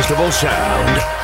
Festival Sound.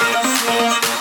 Música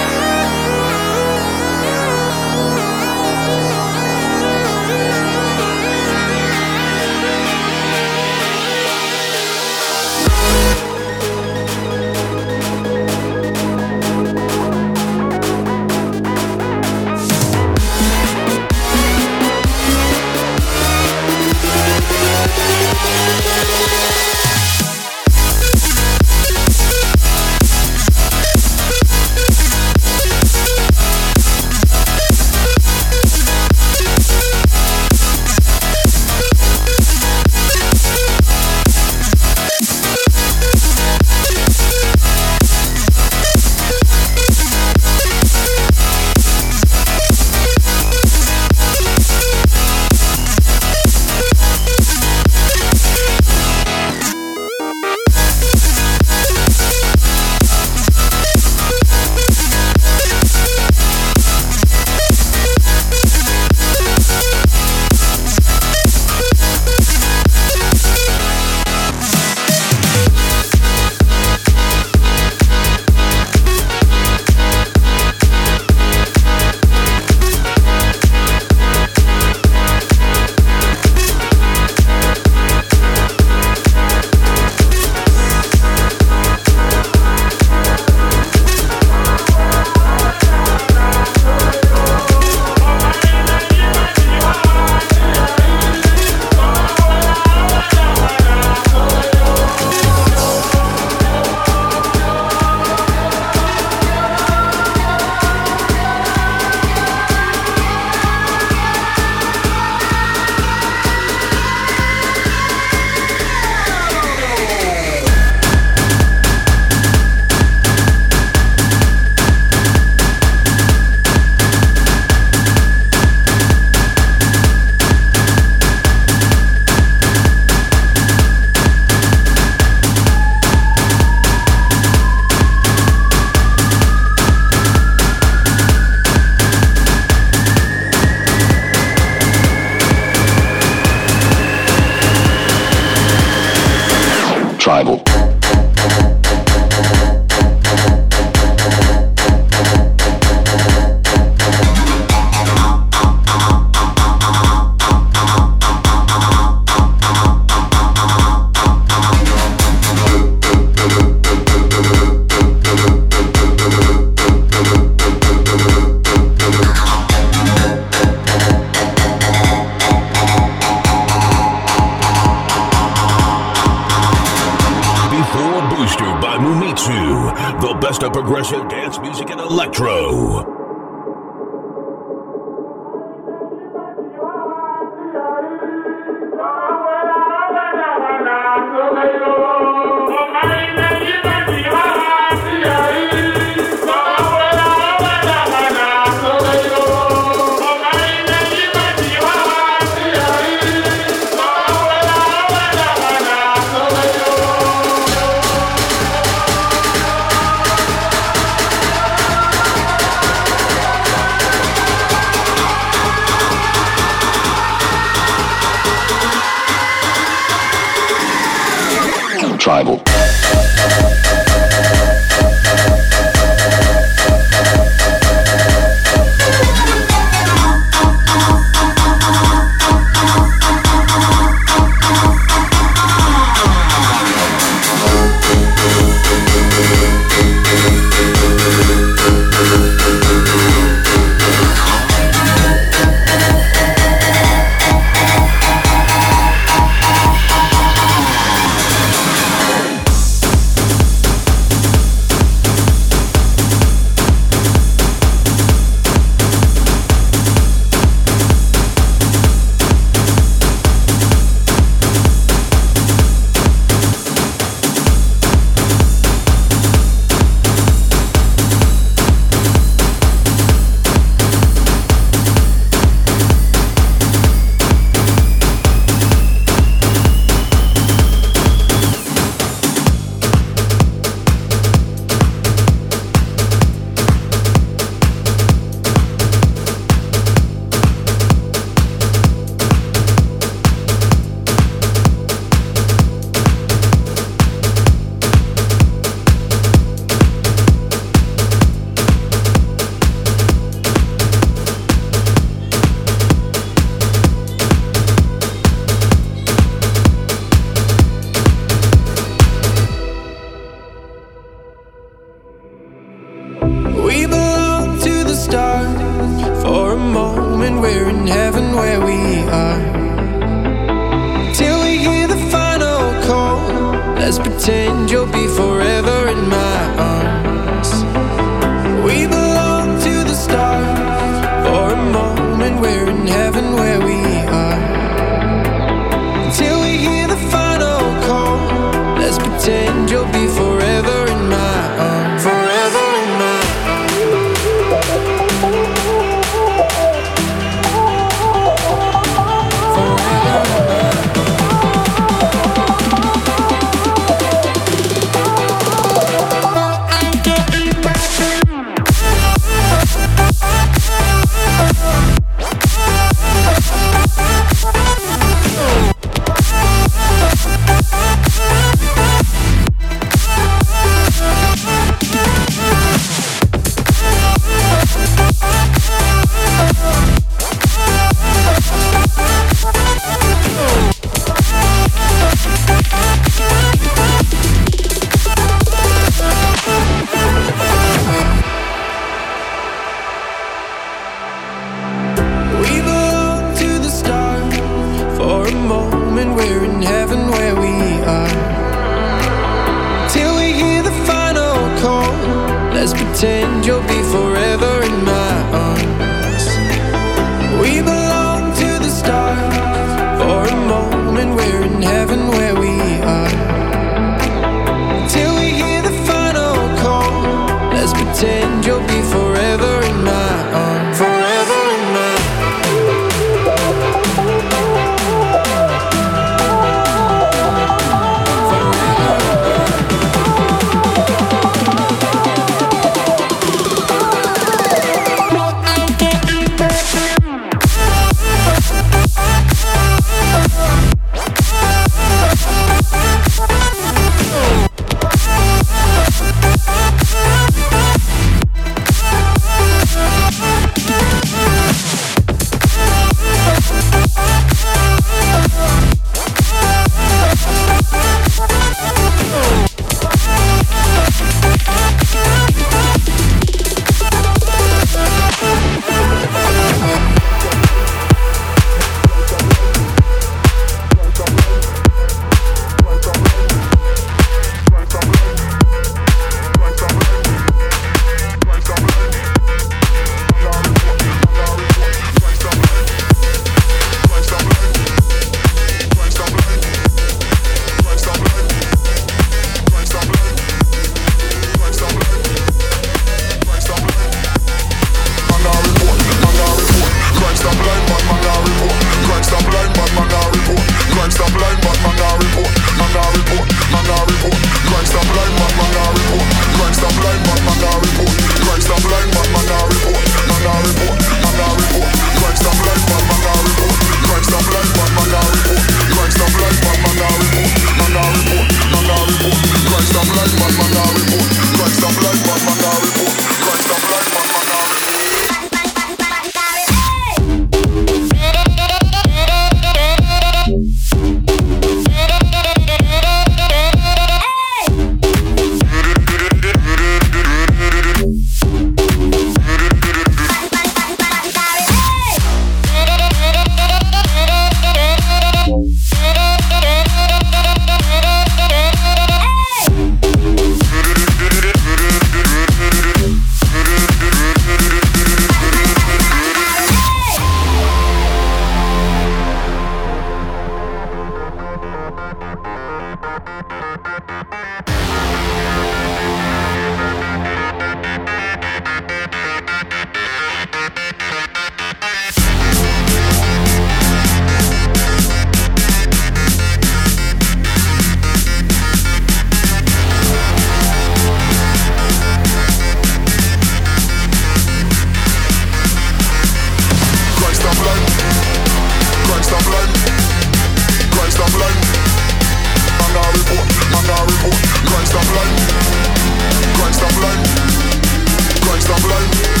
One